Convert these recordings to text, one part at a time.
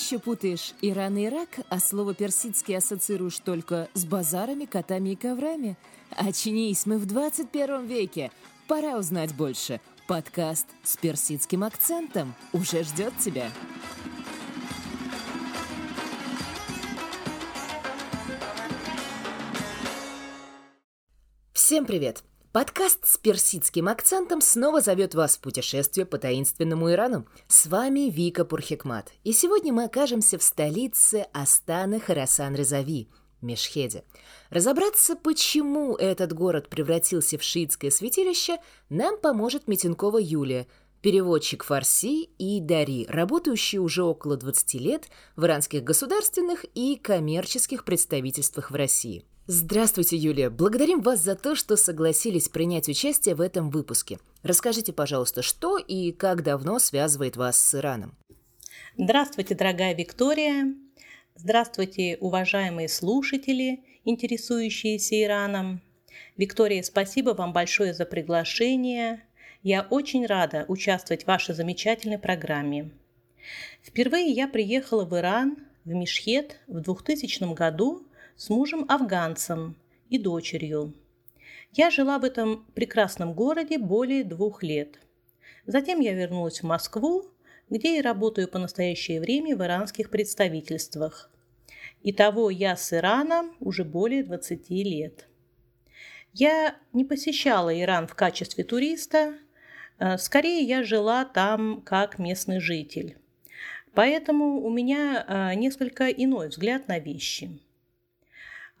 еще путаешь Иран и Ирак, а слово персидский ассоциируешь только с базарами, котами и коврами? Очнись, мы в 21 веке. Пора узнать больше. Подкаст с персидским акцентом уже ждет тебя. Всем привет! Подкаст с персидским акцентом снова зовет вас в путешествие по таинственному Ирану. С вами Вика Пурхикмат. И сегодня мы окажемся в столице Астана Харасан Резави, Мешхеде. Разобраться, почему этот город превратился в шиитское святилище, нам поможет Митинкова Юлия, переводчик фарси и Дари, работающий уже около 20 лет в иранских государственных и коммерческих представительствах в России. Здравствуйте, Юлия. Благодарим вас за то, что согласились принять участие в этом выпуске. Расскажите, пожалуйста, что и как давно связывает вас с Ираном? Здравствуйте, дорогая Виктория. Здравствуйте, уважаемые слушатели, интересующиеся Ираном. Виктория, спасибо вам большое за приглашение. Я очень рада участвовать в вашей замечательной программе. Впервые я приехала в Иран, в Мишхет, в 2000 году с мужем-афганцем и дочерью. Я жила в этом прекрасном городе более двух лет. Затем я вернулась в Москву, где и работаю по настоящее время в иранских представительствах. Итого я с Ираном уже более 20 лет. Я не посещала Иран в качестве туриста, э, скорее я жила там как местный житель. Поэтому у меня э, несколько иной взгляд на вещи.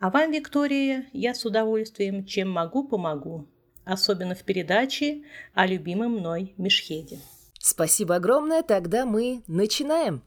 А вам, Виктория, я с удовольствием, чем могу, помогу. Особенно в передаче о любимом мной Мешхеде. Спасибо огромное, тогда мы начинаем.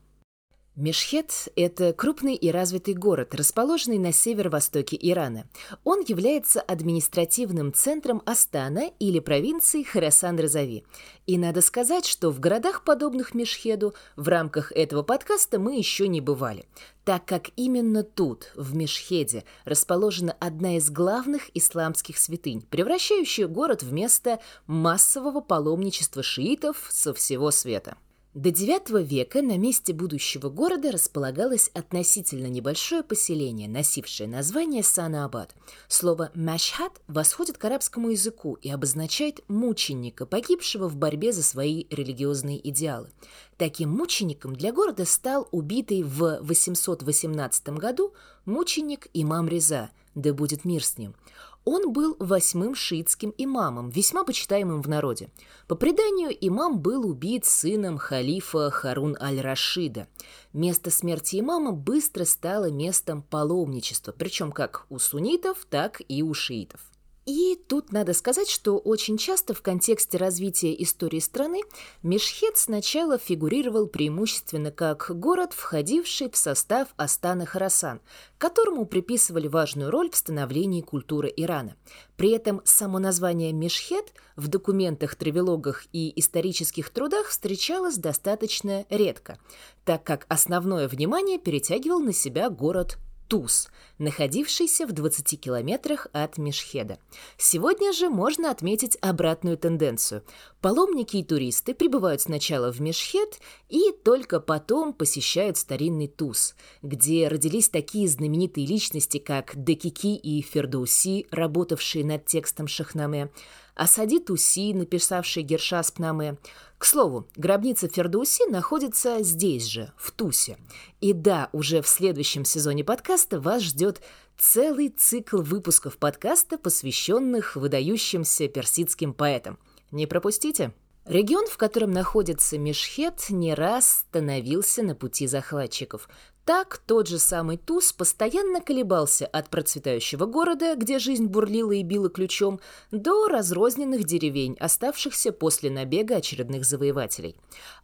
Мешхет – это крупный и развитый город, расположенный на северо-востоке Ирана. Он является административным центром Астана или провинции Харасан-Разави. И надо сказать, что в городах, подобных Мешхеду, в рамках этого подкаста мы еще не бывали, так как именно тут, в Мешхеде, расположена одна из главных исламских святынь, превращающая город в место массового паломничества шиитов со всего света. До IX века на месте будущего города располагалось относительно небольшое поселение, носившее название Санаабад. Слово «машхад» восходит к арабскому языку и обозначает мученика, погибшего в борьбе за свои религиозные идеалы. Таким мучеником для города стал убитый в 818 году мученик имам Реза, да будет мир с ним – он был восьмым шиитским имамом, весьма почитаемым в народе. По преданию, имам был убит сыном халифа Харун аль-Рашида. Место смерти имама быстро стало местом паломничества, причем как у суннитов, так и у шиитов. И тут надо сказать, что очень часто в контексте развития истории страны Мешхет сначала фигурировал преимущественно как город, входивший в состав Астана Харасан, которому приписывали важную роль в становлении культуры Ирана. При этом само название Мешхет в документах, тревелогах и исторических трудах встречалось достаточно редко, так как основное внимание перетягивал на себя город Туз, находившийся в 20 километрах от Мешхеда. Сегодня же можно отметить обратную тенденцию. Паломники и туристы прибывают сначала в Мешхед и только потом посещают старинный Туз, где родились такие знаменитые личности, как Декики и Фердоуси, работавшие над текстом Шахнаме, Асади Туси, написавший Гершас Пнаме. К слову, гробница Фердуси находится здесь же, в Тусе. И да, уже в следующем сезоне подкаста вас ждет целый цикл выпусков подкаста, посвященных выдающимся персидским поэтам. Не пропустите! Регион, в котором находится Мешхет, не раз становился на пути захватчиков. Так тот же самый Туз постоянно колебался от процветающего города, где жизнь бурлила и била ключом, до разрозненных деревень, оставшихся после набега очередных завоевателей.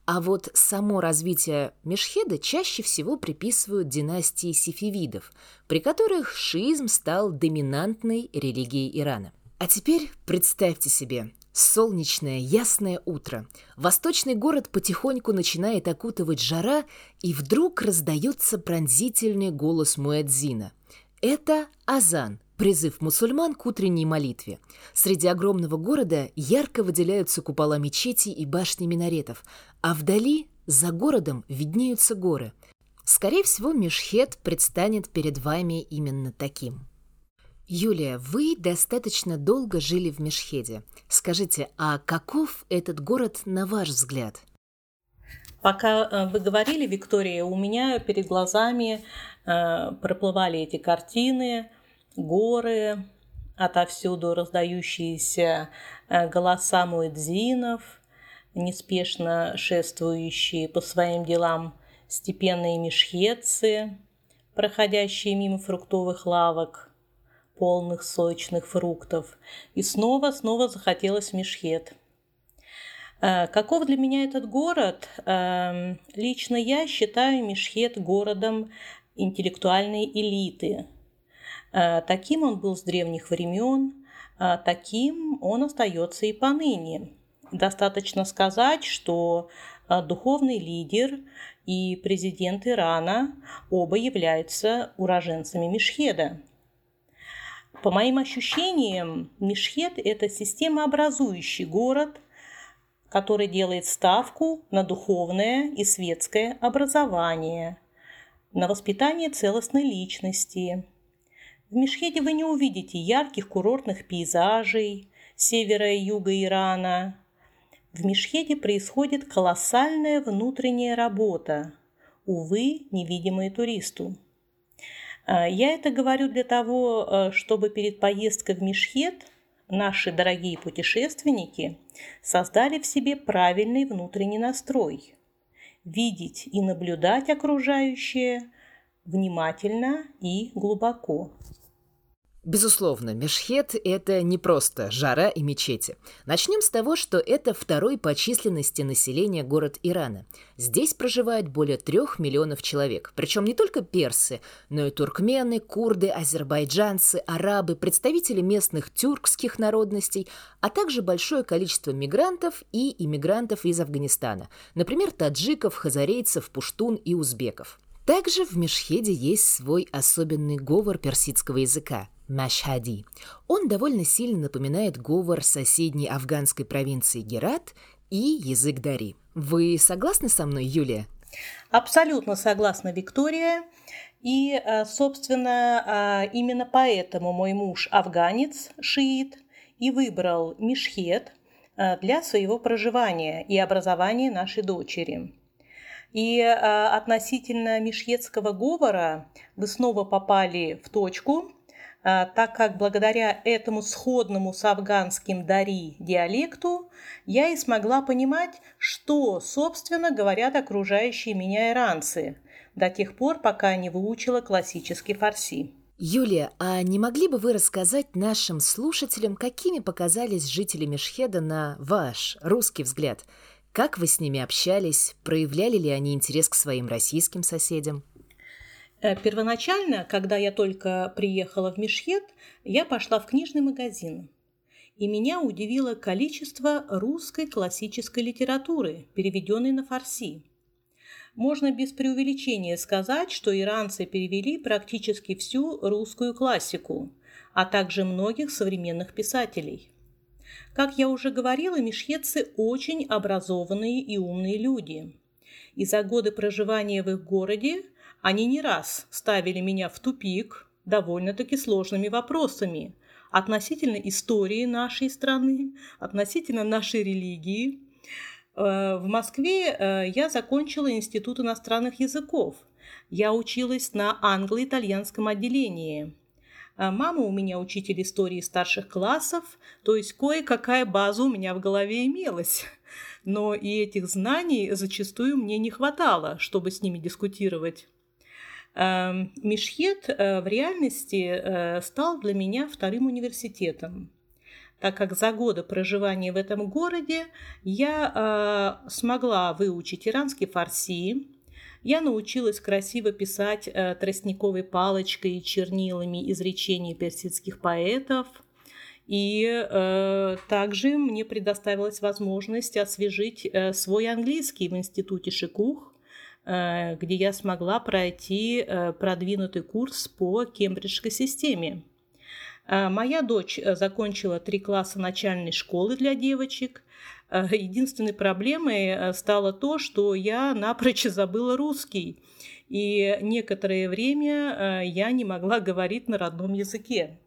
А вот само развитие Мешхеда чаще всего приписывают династии сифивидов, при которых шиизм стал доминантной религией Ирана. А теперь представьте себе, Солнечное, ясное утро. Восточный город потихоньку начинает окутывать жара, и вдруг раздается пронзительный голос Муэдзина. Это азан, призыв мусульман к утренней молитве. Среди огромного города ярко выделяются купола мечетей и башни минаретов, а вдали, за городом, виднеются горы. Скорее всего, Мешхет предстанет перед вами именно таким. Юлия, вы достаточно долго жили в Мешхеде. Скажите, а каков этот город на ваш взгляд? Пока э, вы говорили, Виктория, у меня перед глазами э, проплывали эти картины, горы, отовсюду раздающиеся э, голоса муэдзинов, неспешно шествующие по своим делам степенные мешхетцы, проходящие мимо фруктовых лавок, полных сочных фруктов, и снова-снова захотелось мешхет. Э, каков для меня этот город? Эм, лично я считаю Мешхет городом интеллектуальной элиты. Э, таким он был с древних времен, таким он остается и поныне. Достаточно сказать, что духовный лидер и президент Ирана оба являются уроженцами Мешхеда. По моим ощущениям, Мешхед – это системообразующий город – который делает ставку на духовное и светское образование, на воспитание целостной личности. В Мешхеде вы не увидите ярких курортных пейзажей севера и юга Ирана. В Мешхеде происходит колоссальная внутренняя работа, увы, невидимая туристу. А, я это говорю для того, э, чтобы перед поездкой в Мешхед наши дорогие путешественники создали в себе правильный внутренний настрой – видеть и наблюдать окружающее внимательно и глубоко. Безусловно, Мешхет – это не просто жара и мечети. Начнем с того, что это второй по численности населения город Ирана. Здесь проживает более трех миллионов человек. Причем не только персы, но и туркмены, курды, азербайджанцы, арабы, представители местных тюркских народностей, а также большое количество мигрантов и иммигрантов из Афганистана. Например, таджиков, хазарейцев, пуштун и узбеков. Также в Мешхеде есть свой особенный говор персидского языка – машхади. Он довольно сильно напоминает говор соседней афганской провинции Герат и язык Дари. Вы согласны со мной, Юлия? Абсолютно согласна, Виктория. И, э, собственно, э, именно поэтому мой муж афганец, шиит, и выбрал Мешхед э, для своего проживания и образования нашей дочери. И э, относительно мишьетского говора вы снова попали в точку, э, так как благодаря этому сходному с афганским дари диалекту я и смогла понимать, что, собственно, говорят окружающие меня иранцы, до тех пор, пока не выучила классический фарси. Юлия, а не могли бы вы рассказать нашим слушателям, какими показались жители Мешхеда на ваш русский взгляд? Как вы с ними общались? Проявляли ли они интерес к своим российским соседям? Э, первоначально, когда я только приехала в Мешхет, я пошла в книжный магазин. И меня удивило количество русской классической литературы, переведенной на фарси. Можно без преувеличения сказать, что иранцы перевели практически всю русскую классику, а также многих современных писателей – как я уже говорила, мешхетцы очень образованные и умные люди. И за годы проживания в их городе они не раз ставили меня в тупик довольно-таки сложными вопросами относительно истории нашей страны, относительно нашей религии. Э, в Москве э, я закончила Институт иностранных языков. Я училась на англо-итальянском отделении – мама у меня учитель истории старших классов, то есть кое-какая база у меня в голове имелась. Но и этих знаний зачастую мне не хватало, чтобы с ними дискутировать. Эм, Мишхет э, в реальности э, стал для меня вторым университетом так как за годы проживания в этом городе я э, смогла выучить иранский фарси, я научилась красиво писать э, тростниковой палочкой и чернилами изречения персидских поэтов. И э, также мне предоставилась возможность освежить э, свой английский в институте Шикух, э, где я смогла пройти э, продвинутый курс по кембриджской системе. Э, моя дочь э, закончила три класса начальной школы для девочек, единственной проблемой э, стало то, что я напрочь забыла русский. И некоторое время я не могла говорить на родном языке.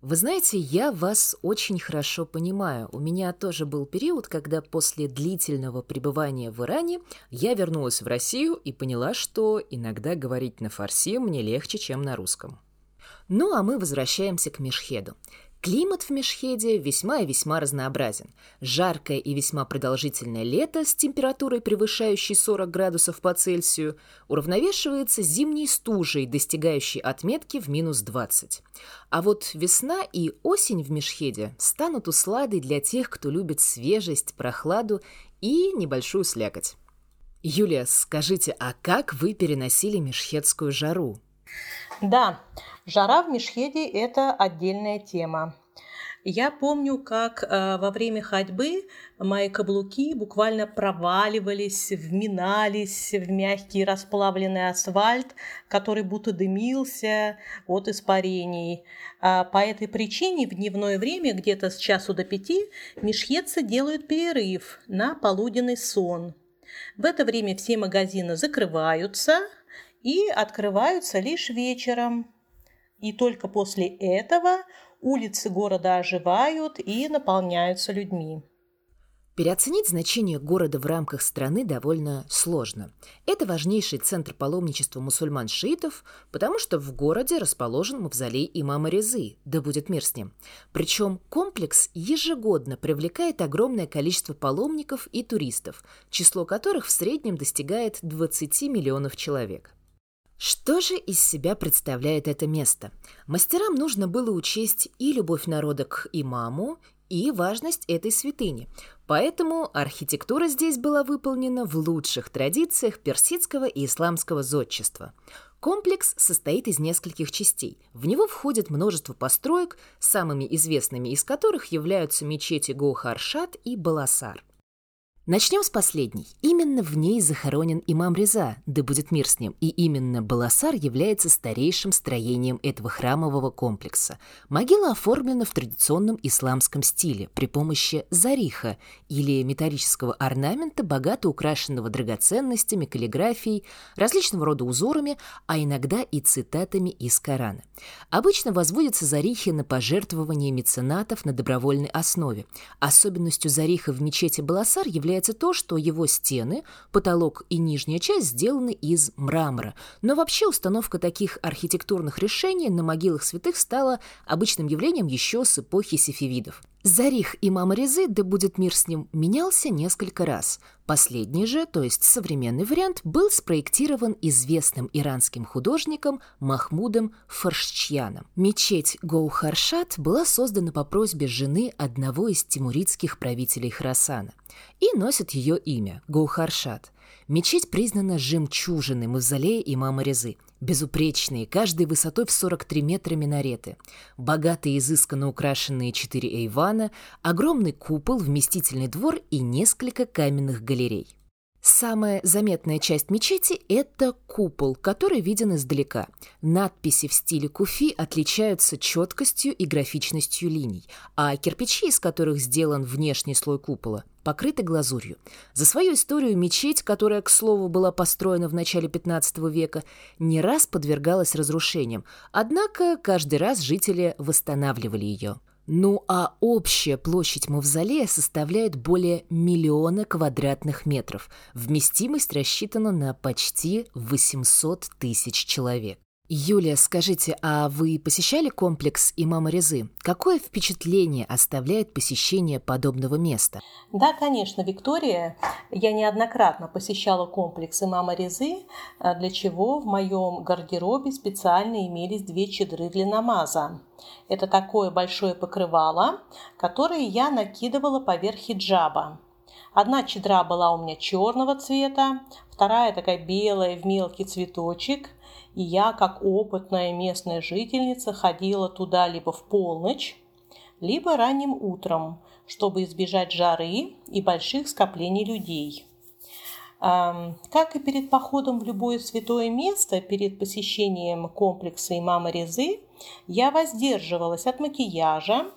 Вы знаете, я вас очень хорошо понимаю. У меня тоже был период, когда после длительного пребывания в Иране я вернулась в Россию и поняла, что иногда говорить на фарси мне легче, чем на русском. Ну а мы возвращаемся к Мешхеду. Климат в Мешхеде весьма и весьма разнообразен. Жаркое и весьма продолжительное лето с температурой, превышающей 40 градусов по Цельсию, уравновешивается зимней стужей, достигающей отметки в минус 20. А вот весна и осень в Мешхеде станут усладой для тех, кто любит свежесть, прохладу и небольшую слякоть. Юлия, скажите, а как вы переносили мешхедскую жару? Да, жара в Мешхеде – это отдельная тема. Я помню, как э, во время ходьбы мои каблуки буквально проваливались, вминались в мягкий расплавленный асфальт, который будто дымился от испарений. А по этой причине в дневное время, где-то с часу до пяти, мешхетцы делают перерыв на полуденный сон. В это время все магазины закрываются – и открываются лишь вечером. И только после этого улицы города оживают и наполняются людьми. Переоценить значение города в рамках страны довольно сложно. Это важнейший центр паломничества мусульман-шиитов, потому что в городе расположен мавзолей имама Резы, да будет мир с ним. Причем комплекс ежегодно привлекает огромное количество паломников и туристов, число которых в среднем достигает 20 миллионов человек. Что же из себя представляет это место? Мастерам нужно было учесть и любовь народа к имаму, и важность этой святыни. Поэтому архитектура здесь была выполнена в лучших традициях персидского и исламского зодчества. Комплекс состоит из нескольких частей. В него входит множество построек, самыми известными из которых являются мечети Гоухаршат и Баласар. Начнем с последней. Именно в ней захоронен имам Реза, да будет мир с ним, и именно Баласар является старейшим строением этого храмового комплекса. Могила оформлена в традиционном исламском стиле при помощи зариха или металлического орнамента, богато украшенного драгоценностями, каллиграфией, различного рода узорами, а иногда и цитатами из Корана. Обычно возводятся зарихи на пожертвования меценатов на добровольной основе. Особенностью зариха в мечети Баласар является является то, что его стены, потолок и нижняя часть сделаны из мрамора. Но вообще установка таких архитектурных решений на могилах святых стала обычным явлением еще с эпохи сефевидов. Зарих имама Резы, да будет мир с ним, менялся несколько раз. Последний же, то есть современный вариант, был спроектирован известным иранским художником Махмудом Фаршчьяном. Мечеть Гоухаршат была создана по просьбе жены одного из тимуридских правителей Храсана и носит ее имя – Гоухаршат. Мечеть признана жемчужиной мавзолея имама Резы – Безупречные, каждой высотой в 43 метра минареты, богатые изысканно украшенные четыре эйвана, огромный купол, вместительный двор и несколько каменных галерей. Самая заметная часть мечети – это купол, который виден издалека. Надписи в стиле куфи отличаются четкостью и графичностью линий, а кирпичи, из которых сделан внешний слой купола, покрыты глазурью. За свою историю мечеть, которая, к слову, была построена в начале 15 века, не раз подвергалась разрушениям, однако каждый раз жители восстанавливали ее. Ну а общая площадь мавзолея составляет более миллиона квадратных метров. Вместимость рассчитана на почти 800 тысяч человек. Юлия, скажите, а вы посещали комплекс имама Резы? Какое впечатление оставляет посещение подобного места? Да, конечно, Виктория. Я неоднократно посещала комплекс имама Резы, а для чего в моем гардеробе специально имелись две чедры для намаза. Это такое большое покрывало, которое я накидывала поверх хиджаба. Одна чедра была у меня черного цвета, вторая такая белая в мелкий цветочек – и я, как опытная местная жительница, ходила туда либо в полночь, либо ранним утром, чтобы избежать жары и больших скоплений людей. Как и перед походом в любое святое место, перед посещением комплекса имама Резы, я воздерживалась от макияжа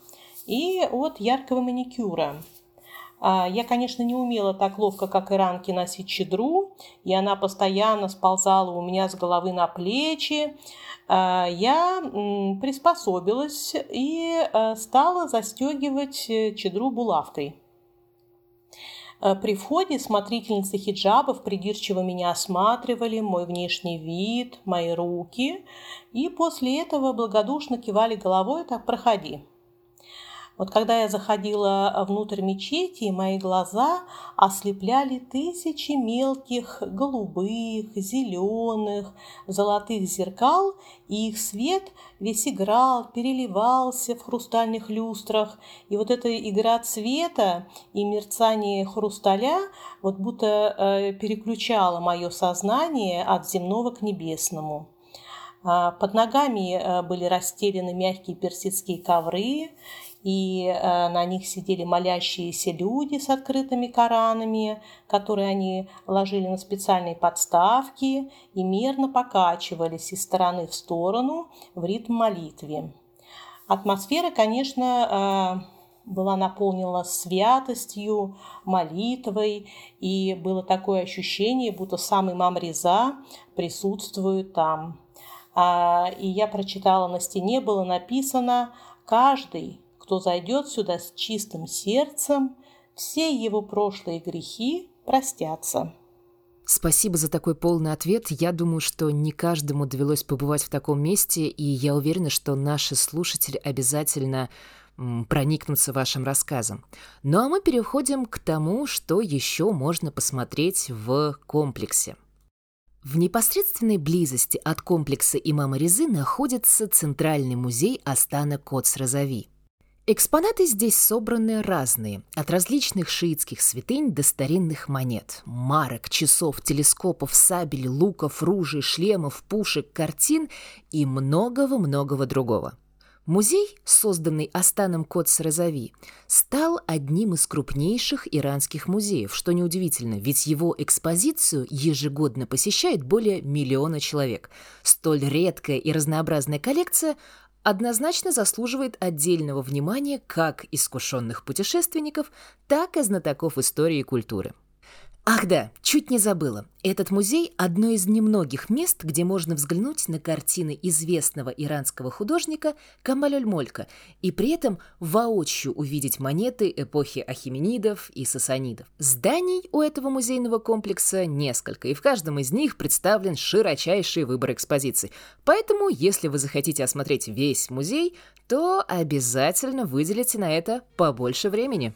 и от яркого маникюра. А, я, конечно, не умела так ловко, как иранки, носить чедру, и она постоянно сползала у меня с головы на плечи. А, я приспособилась и э, стала застегивать э, чедру булавкой. Э, при входе смотрительницы хиджабов придирчиво меня осматривали, мой внешний вид, мои руки, и после этого благодушно кивали головой «так, проходи». Вот когда я заходила э, внутрь мечети, мои глаза ослепляли тысячи мелких голубых, зеленых, золотых зеркал, и их свет весь играл, переливался в хрустальных люстрах. И вот эта игра цвета и мерцание хрусталя вот будто э, переключала мое сознание от земного к небесному. А, под ногами э, были расстелены мягкие персидские ковры, и э, на них сидели молящиеся люди с открытыми Коранами, которые они ложили на специальные подставки и мирно покачивались из стороны в сторону в ритм молитве. Атмосфера, конечно, э, была наполнена святостью, молитвой, и было такое ощущение, будто сам имам Реза присутствует там. А, и я прочитала на стене, было написано «Каждый, кто зайдет сюда с чистым сердцем, все его прошлые грехи простятся. Спасибо за такой полный ответ. Я думаю, что не каждому довелось побывать в таком месте, и я уверена, что наши слушатели обязательно проникнуться вашим рассказом. Ну а мы переходим к тому, что еще можно посмотреть в комплексе. В непосредственной близости от комплекса имама Резы находится Центральный музей Астана Коц-Розави. Экспонаты здесь собраны разные, от различных шиитских святынь до старинных монет, марок, часов, телескопов, сабель, луков, ружей, шлемов, пушек, картин и многого-многого другого. Музей, созданный Астаном Котс-Розави, стал одним из крупнейших иранских музеев, что неудивительно, ведь его экспозицию ежегодно посещает более миллиона человек. Столь редкая и разнообразная коллекция однозначно заслуживает отдельного внимания как искушенных путешественников, так и знатоков истории и культуры. Ах да, чуть не забыла. Этот музей – одно из немногих мест, где можно взглянуть на картины известного иранского художника Камаль Молька и при этом воочию увидеть монеты эпохи Ахименидов и Сасанидов. Зданий у этого музейного комплекса несколько, и в каждом из них представлен широчайший выбор экспозиций. Поэтому, если вы захотите осмотреть весь музей, то обязательно выделите на это побольше времени.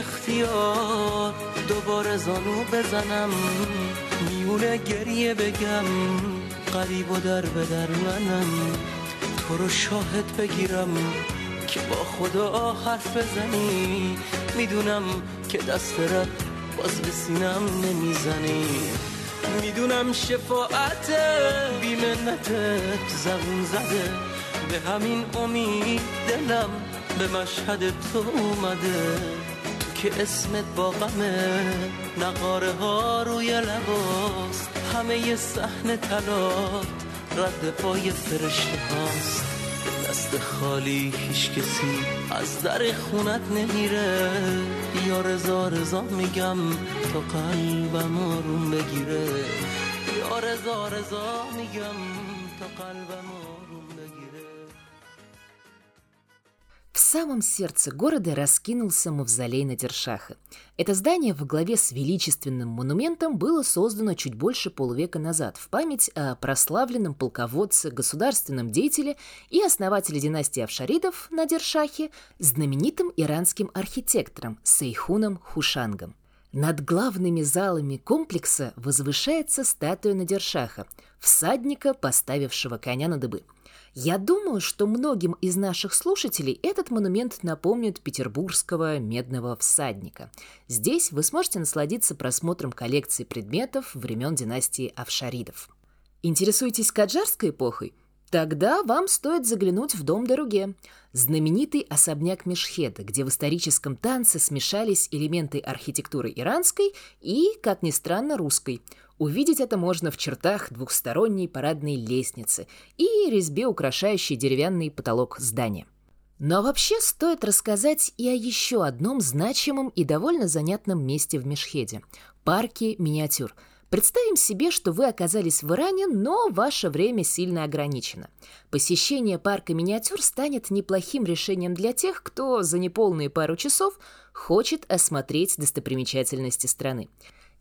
اختیار دوباره زانو بزنم میونه گریه بگم قریب و در به در منم. تو رو شاهد بگیرم که با خدا حرف بزنی. می‌دونم که دست رد باز به سینم نمی‌زنی. می‌دونم شفاعت بیمنتت زبون زده. به همین امید دلم به مشهد تو اومده. که اسمت با غمه نقاره ها روی لباست همه ی صحن تلات رد پای فرشته هاست. دست خالی هیچ کسی از در خونت نمیره. یا رزا رزا میگم تا قلبم آروم بگیره. یا رزا رزا میگم تا قلبم самом сердце города раскинулся мавзолей Надершаха. Это здание во главе с величественным монументом было создано чуть больше полувека назад в память о прославленном полководце, государственном деятеле и основателе династии Авшаридов Надершахе, знаменитым иранским архитектором Сейхуном Хушангом. Над главными залами комплекса возвышается статуя Надершаха, всадника, поставившего коня на дыбы – я думаю, что многим из наших слушателей этот монумент напомнит петербургского медного всадника. Здесь вы сможете насладиться просмотром коллекции предметов времен династии Авшаридов. Интересуетесь каджарской эпохой? Тогда вам стоит заглянуть в дом Дороге, знаменитый особняк Мешхеда, где в историческом танце смешались элементы архитектуры иранской и, как ни странно, русской. Увидеть это можно в чертах двухсторонней парадной лестницы и резьбе, украшающей деревянный потолок здания. Но вообще стоит рассказать и о еще одном значимом и довольно занятном месте в Мешхеде – парке миниатюр – Представим себе, что вы оказались в Иране, но ваше время сильно ограничено. Посещение парка миниатюр станет неплохим решением для тех, кто за неполные пару часов хочет осмотреть достопримечательности страны.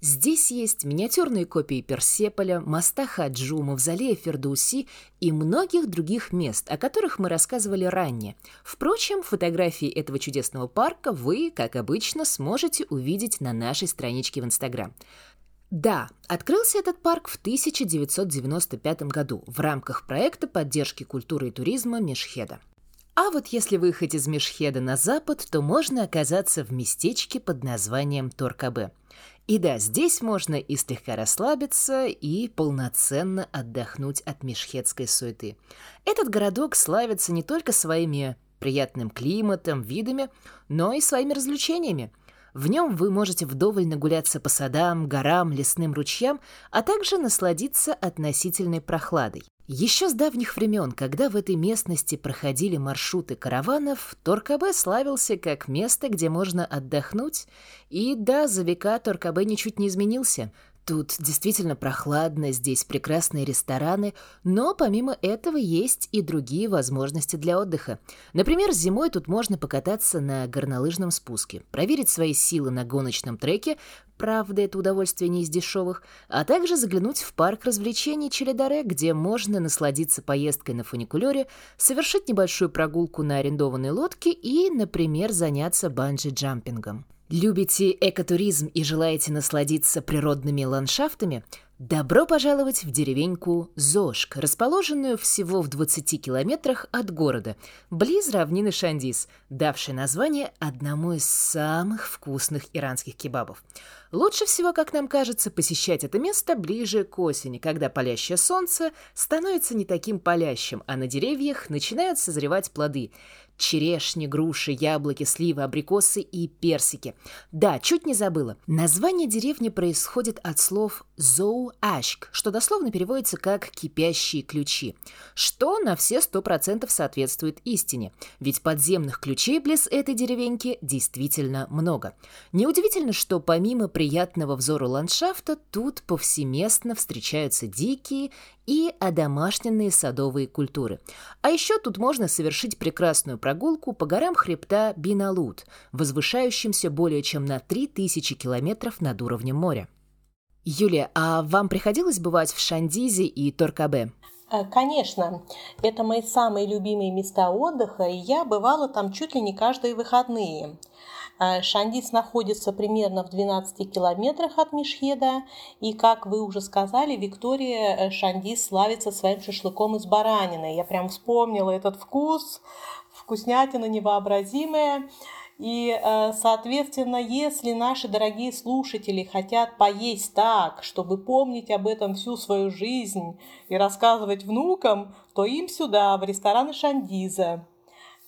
Здесь есть миниатюрные копии Персеполя, моста Хаджу, мавзолея Фердуси и многих других мест, о которых мы рассказывали ранее. Впрочем, фотографии этого чудесного парка вы, как обычно, сможете увидеть на нашей страничке в Инстаграм. Да, открылся этот парк в 1995 году в рамках проекта поддержки культуры и туризма Мешхеда. А вот если выехать из Мешхеда на запад, то можно оказаться в местечке под названием Торкабе. И да, здесь можно и слегка расслабиться, и полноценно отдохнуть от мешхедской суеты. Этот городок славится не только своими приятным климатом, видами, но и своими развлечениями. В нем вы можете вдоволь нагуляться по садам, горам, лесным ручьям, а также насладиться относительной прохладой. Еще с давних времен, когда в этой местности проходили маршруты караванов, Торкабе славился как место, где можно отдохнуть. И да, за века Торкабе ничуть не изменился – Тут действительно прохладно, здесь прекрасные рестораны, но помимо этого есть и другие возможности для отдыха. Например, зимой тут можно покататься на горнолыжном спуске, проверить свои силы на гоночном треке, правда, это удовольствие не из дешевых, а также заглянуть в парк развлечений Челедаре, где можно насладиться поездкой на фуникулере, совершить небольшую прогулку на арендованной лодке и, например, заняться банджи-джампингом. Любите экотуризм и желаете насладиться природными ландшафтами? Добро пожаловать в деревеньку Зошк, расположенную всего в 20 километрах от города, близ равнины Шандис, давшей название одному из самых вкусных иранских кебабов. Лучше всего, как нам кажется, посещать это место ближе к осени, когда палящее солнце становится не таким палящим, а на деревьях начинают созревать плоды черешни, груши, яблоки, сливы, абрикосы и персики. Да, чуть не забыла. Название деревни происходит от слов «зоу-ашк», что дословно переводится как «кипящие ключи», что на все сто процентов соответствует истине, ведь подземных ключей близ этой деревеньки действительно много. Неудивительно, что помимо приятного взору ландшафта, тут повсеместно встречаются дикие и одомашненные садовые культуры. А еще тут можно совершить прекрасную прогулку по горам хребта Биналут, возвышающимся более чем на 3000 километров над уровнем моря. Юлия, а вам приходилось бывать в Шандизе и Торкабе? Э, конечно, это мои самые любимые места отдыха, и я бывала там чуть ли не каждые выходные. Э, Шандис находится примерно в 12 километрах от Мишхеда, и, как вы уже сказали, Виктория э, Шандис славится своим шашлыком из баранины. Я прям вспомнила этот вкус, вкуснятина невообразимая. И, э, соответственно, если наши дорогие слушатели хотят поесть так, чтобы помнить об этом всю свою жизнь и рассказывать внукам, то им сюда, в рестораны Шандиза.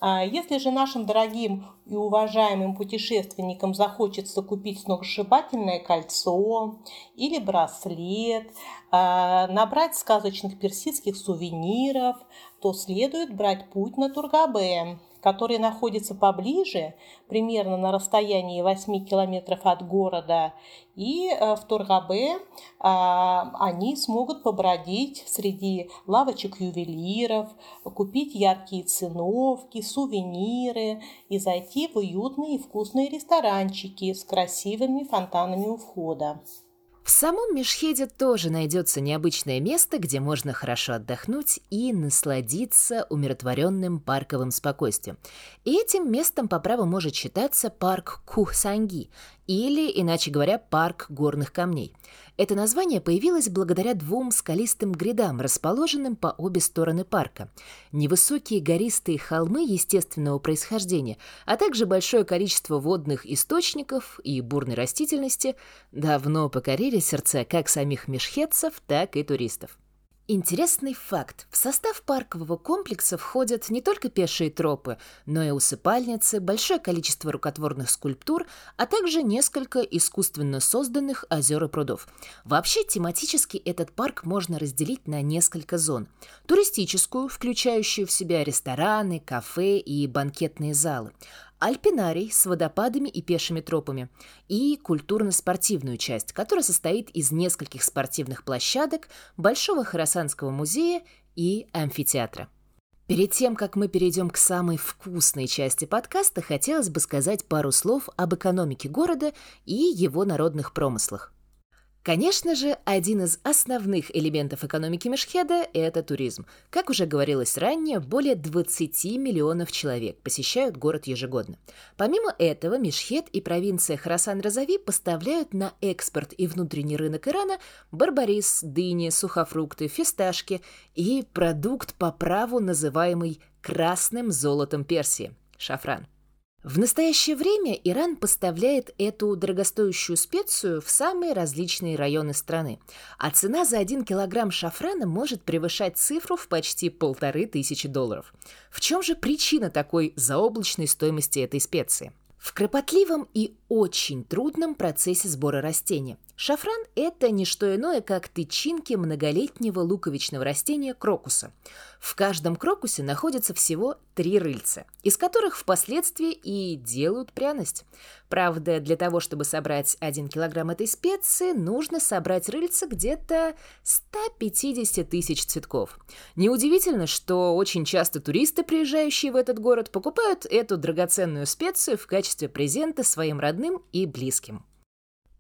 А если же нашим дорогим и уважаемым путешественникам захочется купить сногсшибательное кольцо или браслет, а, набрать сказочных персидских сувениров, то следует брать путь на Тургабе который находится поближе, примерно на расстоянии 8 километров от города, и э, в Тургабе а, они смогут побродить среди лавочек ювелиров, купить яркие циновки, сувениры и зайти в уютные и вкусные ресторанчики с красивыми фонтанами у входа. В самом Мешхеде тоже найдется необычное место, где можно хорошо отдохнуть и насладиться умиротворенным парковым спокойствием. И этим местом по праву может считаться парк Кухсанги, или, иначе говоря, парк горных камней. Это название появилось благодаря двум скалистым грядам, расположенным по обе стороны парка. Невысокие гористые холмы естественного происхождения, а также большое количество водных источников и бурной растительности давно покорили сердца как самих мешхетцев, так и туристов. Интересный факт. В состав паркового комплекса входят не только пешие тропы, но и усыпальницы, большое количество рукотворных скульптур, а также несколько искусственно созданных озер и прудов. Вообще, тематически этот парк можно разделить на несколько зон. Туристическую, включающую в себя рестораны, кафе и банкетные залы альпинарий с водопадами и пешими тропами и культурно-спортивную часть, которая состоит из нескольких спортивных площадок, Большого Хорасанского музея и амфитеатра. Перед тем, как мы перейдем к самой вкусной части подкаста, хотелось бы сказать пару слов об экономике города и его народных промыслах. Конечно же, один из основных элементов экономики Мешхеда – это туризм. Как уже говорилось ранее, более 20 миллионов человек посещают город ежегодно. Помимо этого, Мешхед и провинция Харасан-Разави поставляют на экспорт и внутренний рынок Ирана барбарис, дыни, сухофрукты, фисташки и продукт по праву называемый «красным золотом Персии» – шафран. В настоящее время Иран поставляет эту дорогостоящую специю в самые различные районы страны, а цена за один килограмм шафрана может превышать цифру в почти полторы тысячи долларов. В чем же причина такой заоблачной стоимости этой специи? В кропотливом и очень трудном процессе сбора растения. Шафран – это не что иное, как тычинки многолетнего луковичного растения крокуса. В каждом крокусе находится всего три рыльца, из которых впоследствии и делают пряность. Правда, для того, чтобы собрать один килограмм этой специи, нужно собрать рыльца где-то 150 тысяч цветков. Неудивительно, что очень часто туристы, приезжающие в этот город, покупают эту драгоценную специю в качестве презента своим родным и близким.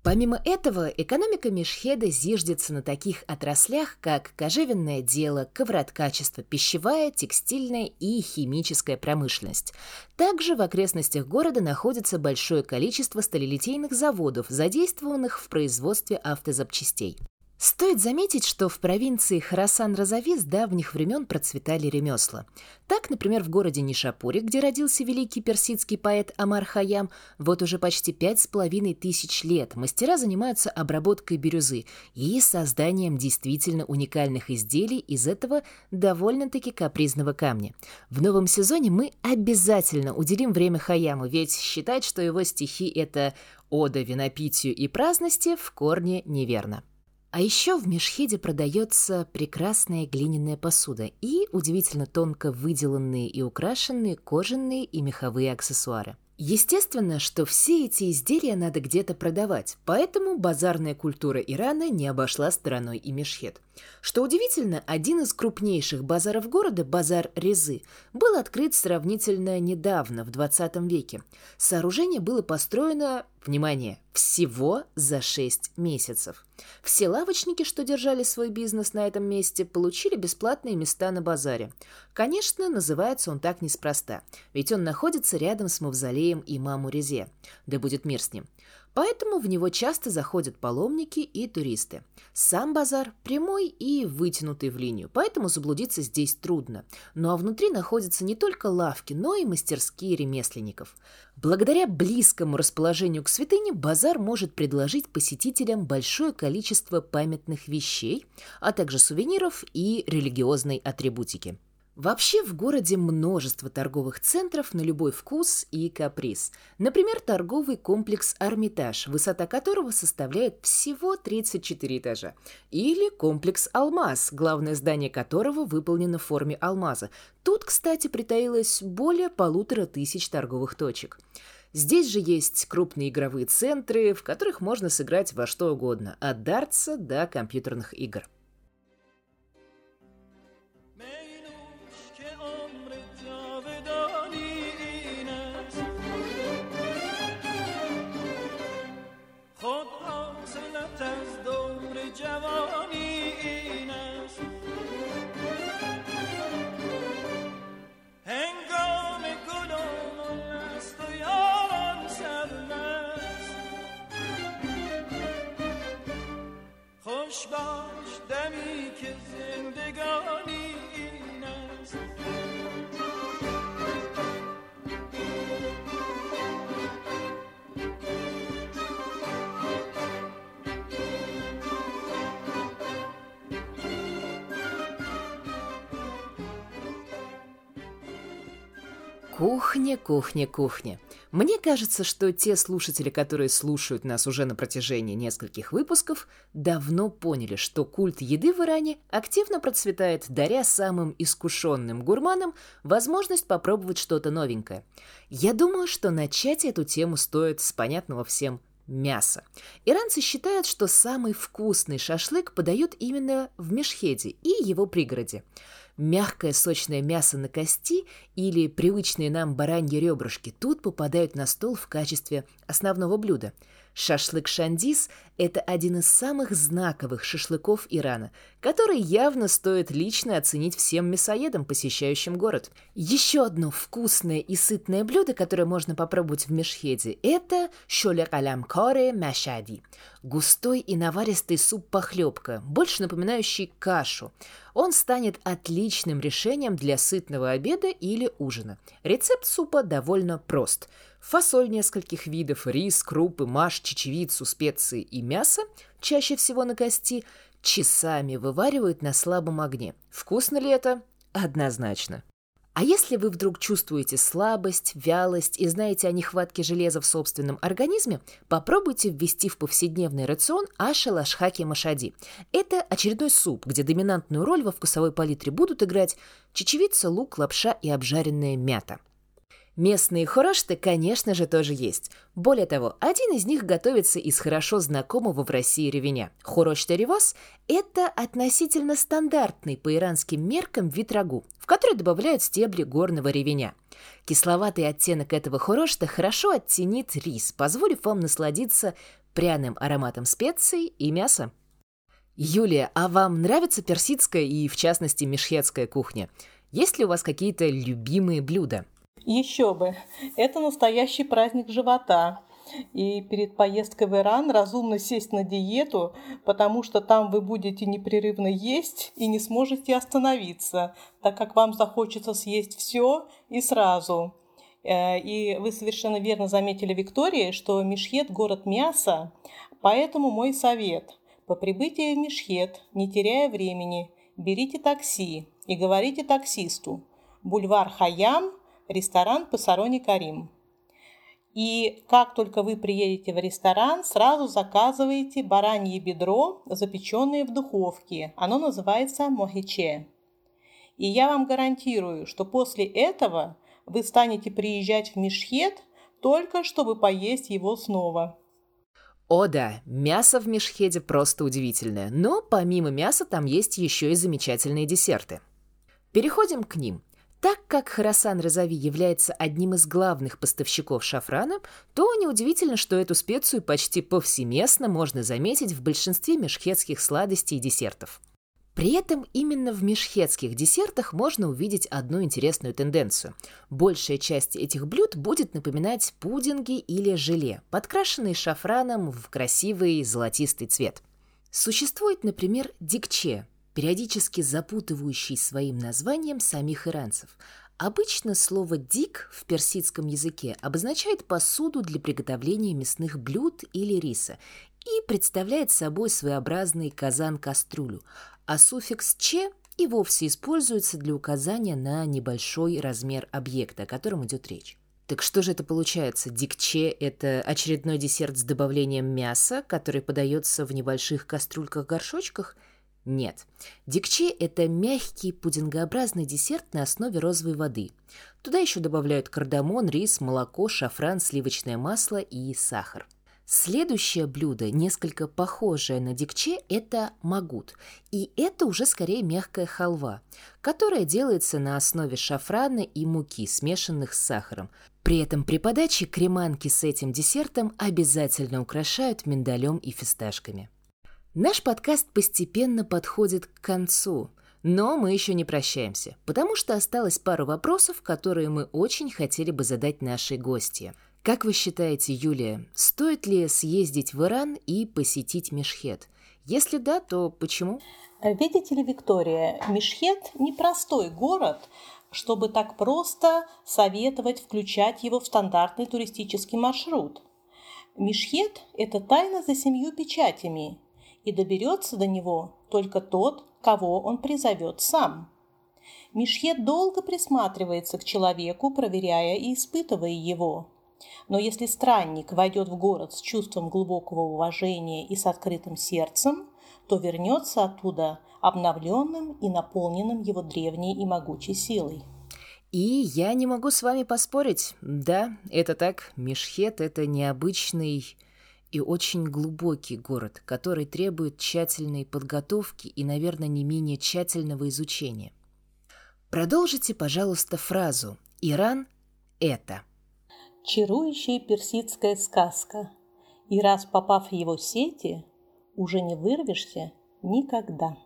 Помимо этого, экономика Мешхеда зиждется на таких отраслях, как кожевенное дело, ковроткачество, пищевая, текстильная и химическая промышленность. Также в окрестностях города находится большое количество сталелитейных заводов, задействованных в производстве автозапчастей. Стоит заметить, что в провинции Харасан-Разави с давних времен процветали ремесла. Так, например, в городе Нишапуре, где родился великий персидский поэт Амар Хаям, вот уже почти пять с половиной тысяч лет мастера занимаются обработкой бирюзы и созданием действительно уникальных изделий из этого довольно-таки капризного камня. В новом сезоне мы обязательно уделим время Хаяму, ведь считать, что его стихи — это ода винопитию и праздности, в корне неверно. А еще в Мешхеде продается прекрасная глиняная посуда и удивительно тонко выделанные и украшенные кожаные и меховые аксессуары. Естественно, что все эти изделия надо где-то продавать, поэтому базарная культура Ирана не обошла стороной и Мешхед. Что удивительно, один из крупнейших базаров города, базар Резы, был открыт сравнительно недавно, в 20 веке. Сооружение было построено, внимание, всего за 6 месяцев. Все лавочники, что держали свой бизнес на этом месте, получили бесплатные места на базаре. Конечно, называется он так неспроста, ведь он находится рядом с мавзолеем имаму Резе, да будет мир с ним. Поэтому в него часто заходят паломники и туристы. Сам базар прямой и вытянутый в линию, поэтому заблудиться здесь трудно. Ну а внутри находятся не только лавки, но и мастерские ремесленников. Благодаря близкому расположению к святыне базар может предложить посетителям большое количество памятных вещей, а также сувениров и религиозной атрибутики. Вообще в городе множество торговых центров на любой вкус и каприз. Например, торговый комплекс «Армитаж», высота которого составляет всего 34 этажа. Или комплекс «Алмаз», главное здание которого выполнено в форме алмаза. Тут, кстати, притаилось более полутора тысяч торговых точек. Здесь же есть крупные игровые центры, в которых можно сыграть во что угодно, от дартса до компьютерных игр. Кухня, кухня, кухня. Мне кажется, что те слушатели, которые слушают нас уже на протяжении нескольких выпусков, давно поняли, что культ еды в Иране активно процветает, даря самым искушенным гурманам возможность попробовать что-то новенькое. Я думаю, что начать эту тему стоит с понятного всем мяса. Иранцы считают, что самый вкусный шашлык подают именно в Мешхеде и его пригороде мягкое сочное мясо на кости или привычные нам бараньи ребрышки тут попадают на стол в качестве основного блюда – Шашлык Шандис – это один из самых знаковых шашлыков Ирана, который явно стоит лично оценить всем мясоедам, посещающим город. Еще одно вкусное и сытное блюдо, которое можно попробовать в Мешхеде – это шолер алям коре машади – густой и наваристый суп-похлебка, больше напоминающий кашу. Он станет отличным решением для сытного обеда или ужина. Рецепт супа довольно прост – фасоль нескольких видов, рис, крупы, маш, чечевицу, специи и мясо, чаще всего на кости, часами вываривают на слабом огне. Вкусно ли это? Однозначно. А если вы вдруг чувствуете слабость, вялость и знаете о нехватке железа в собственном организме, попробуйте ввести в повседневный рацион аша лашхаки машади. Это очередной суп, где доминантную роль во вкусовой палитре будут играть чечевица, лук, лапша и обжаренная мята – Местные хорошты, конечно же, тоже есть. Более того, один из них готовится из хорошо знакомого в России ревеня. Хорош-теревос – это относительно стандартный по иранским меркам вид рагу, в который добавляют стебли горного ревеня. Кисловатый оттенок этого хорошта хорошо оттенит рис, позволив вам насладиться пряным ароматом специй и мяса. Юлия, а вам нравится персидская и, в частности, мешхетская кухня? Есть ли у вас какие-то любимые блюда? Еще бы. Это настоящий праздник живота. И перед поездкой в Иран разумно сесть на диету, потому что там вы будете непрерывно есть и не сможете остановиться, так как вам захочется съесть все и сразу. Э, и вы совершенно верно заметили, Виктория, что Мешхет – город мяса, поэтому мой совет – по прибытии в Мешхет, не теряя времени, берите такси и говорите таксисту «Бульвар Хаям – ресторан Пасарони Карим. И как только вы приедете в ресторан, сразу заказываете баранье бедро, запеченное в духовке. Оно называется мохиче. И я вам гарантирую, что после этого вы станете приезжать в Мешхет только чтобы поесть его снова. О да, мясо в Мешхеде просто удивительное, но помимо мяса там есть еще и замечательные десерты. Переходим к ним. Так как Харасан Розави является одним из главных поставщиков шафрана, то неудивительно, что эту специю почти повсеместно можно заметить в большинстве мешхетских сладостей и десертов. При этом именно в мешхетских десертах можно увидеть одну интересную тенденцию. Большая часть этих блюд будет напоминать пудинги или желе, подкрашенные шафраном в красивый золотистый цвет. Существует, например, дикче, периодически запутывающий своим названием самих иранцев. Обычно слово «дик» в персидском языке обозначает посуду для приготовления мясных блюд или риса и представляет собой своеобразный казан-кастрюлю, а суффикс «че» и вовсе используется для указания на небольшой размер объекта, о котором идет речь. Так что же это получается? Дикче – это очередной десерт с добавлением мяса, который подается в небольших кастрюльках-горшочках – нет. Дикче – это мягкий пудингообразный десерт на основе розовой воды. Туда еще добавляют кардамон, рис, молоко, шафран, сливочное масло и сахар. Следующее блюдо, несколько похожее на дикче, это магут. И это уже скорее мягкая халва, которая делается на основе шафрана и муки, смешанных с сахаром. При этом при подаче креманки с этим десертом обязательно украшают миндалем и фисташками. Наш подкаст постепенно подходит к концу, но мы еще не прощаемся, потому что осталось пару вопросов, которые мы очень хотели бы задать нашей гости. Как вы считаете, Юлия, стоит ли съездить в Иран и посетить Мешхет? Если да, то почему? Видите ли, Виктория, Мешхет – непростой город, чтобы так просто советовать включать его в стандартный туристический маршрут. Мешхет – это тайна за семью печатями, и доберется до него только тот, кого он призовет сам. Мишхет долго присматривается к человеку, проверяя и испытывая его. Но если странник войдет в город с чувством глубокого уважения и с открытым сердцем, то вернется оттуда обновленным и наполненным его древней и могучей силой. И я не могу с вами поспорить. Да, это так. Мешхет — это необычный и очень глубокий город, который требует тщательной подготовки и, наверное, не менее тщательного изучения. Продолжите, пожалуйста, фразу «Иран — это». Чарующая персидская сказка. И раз попав в его сети, уже не вырвешься никогда.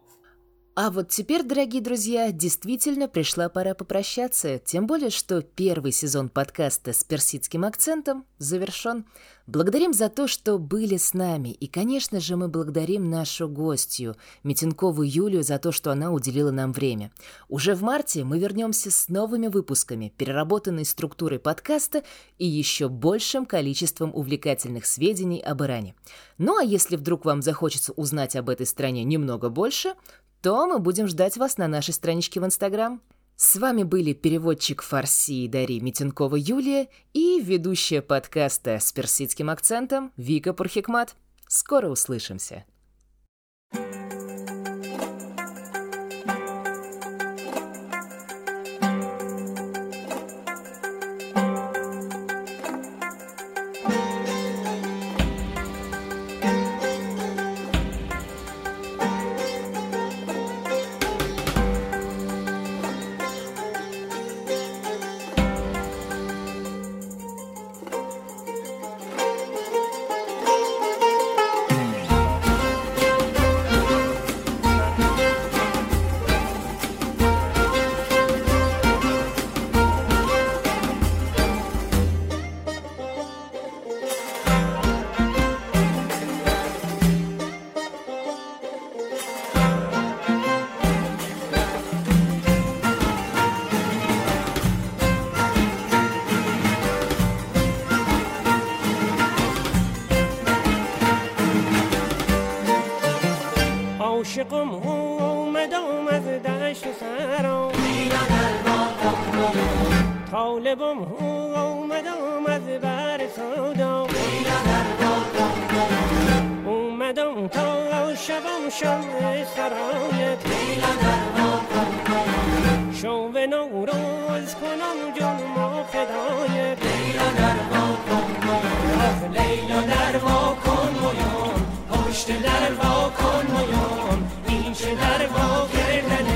А вот теперь, дорогие друзья, действительно пришла пора попрощаться, тем более, что первый сезон подкаста с персидским акцентом завершен. Благодарим за то, что были с нами, и, конечно же, мы благодарим нашу гостью, Митинкову Юлию, за то, что она уделила нам время. Уже в марте мы вернемся с новыми выпусками, переработанной структурой подкаста и еще большим количеством увлекательных сведений об Иране. Ну а если вдруг вам захочется узнать об этой стране немного больше, то мы будем ждать вас на нашей страничке в Инстаграм. С вами были переводчик фарси Дарья Митенкова Юлия и ведущая подкаста с персидским акцентом Вика Пурхикмат. Скоро услышимся. thank you سرایت شو و نوروز کنم جانم و فدایت لیلا نروا کن. لیلا نروا کن میان پشت نروا کن میان این چه نروا کردنه؟